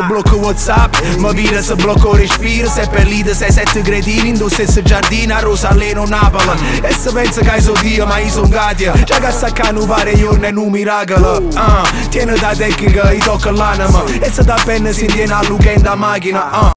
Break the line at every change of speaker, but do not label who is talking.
Mă blocco Whatsapp Mă vira se blocco respiro Se per lida sei sette gradini In due stesse giardina Rosaleno Napoli E se pensa che so ma io son gatia Già che sta canu pare io ne un miracolo uh, Tiene da tecnica i tocca l'anima E se da penna si tiene a lucenda macchina uh.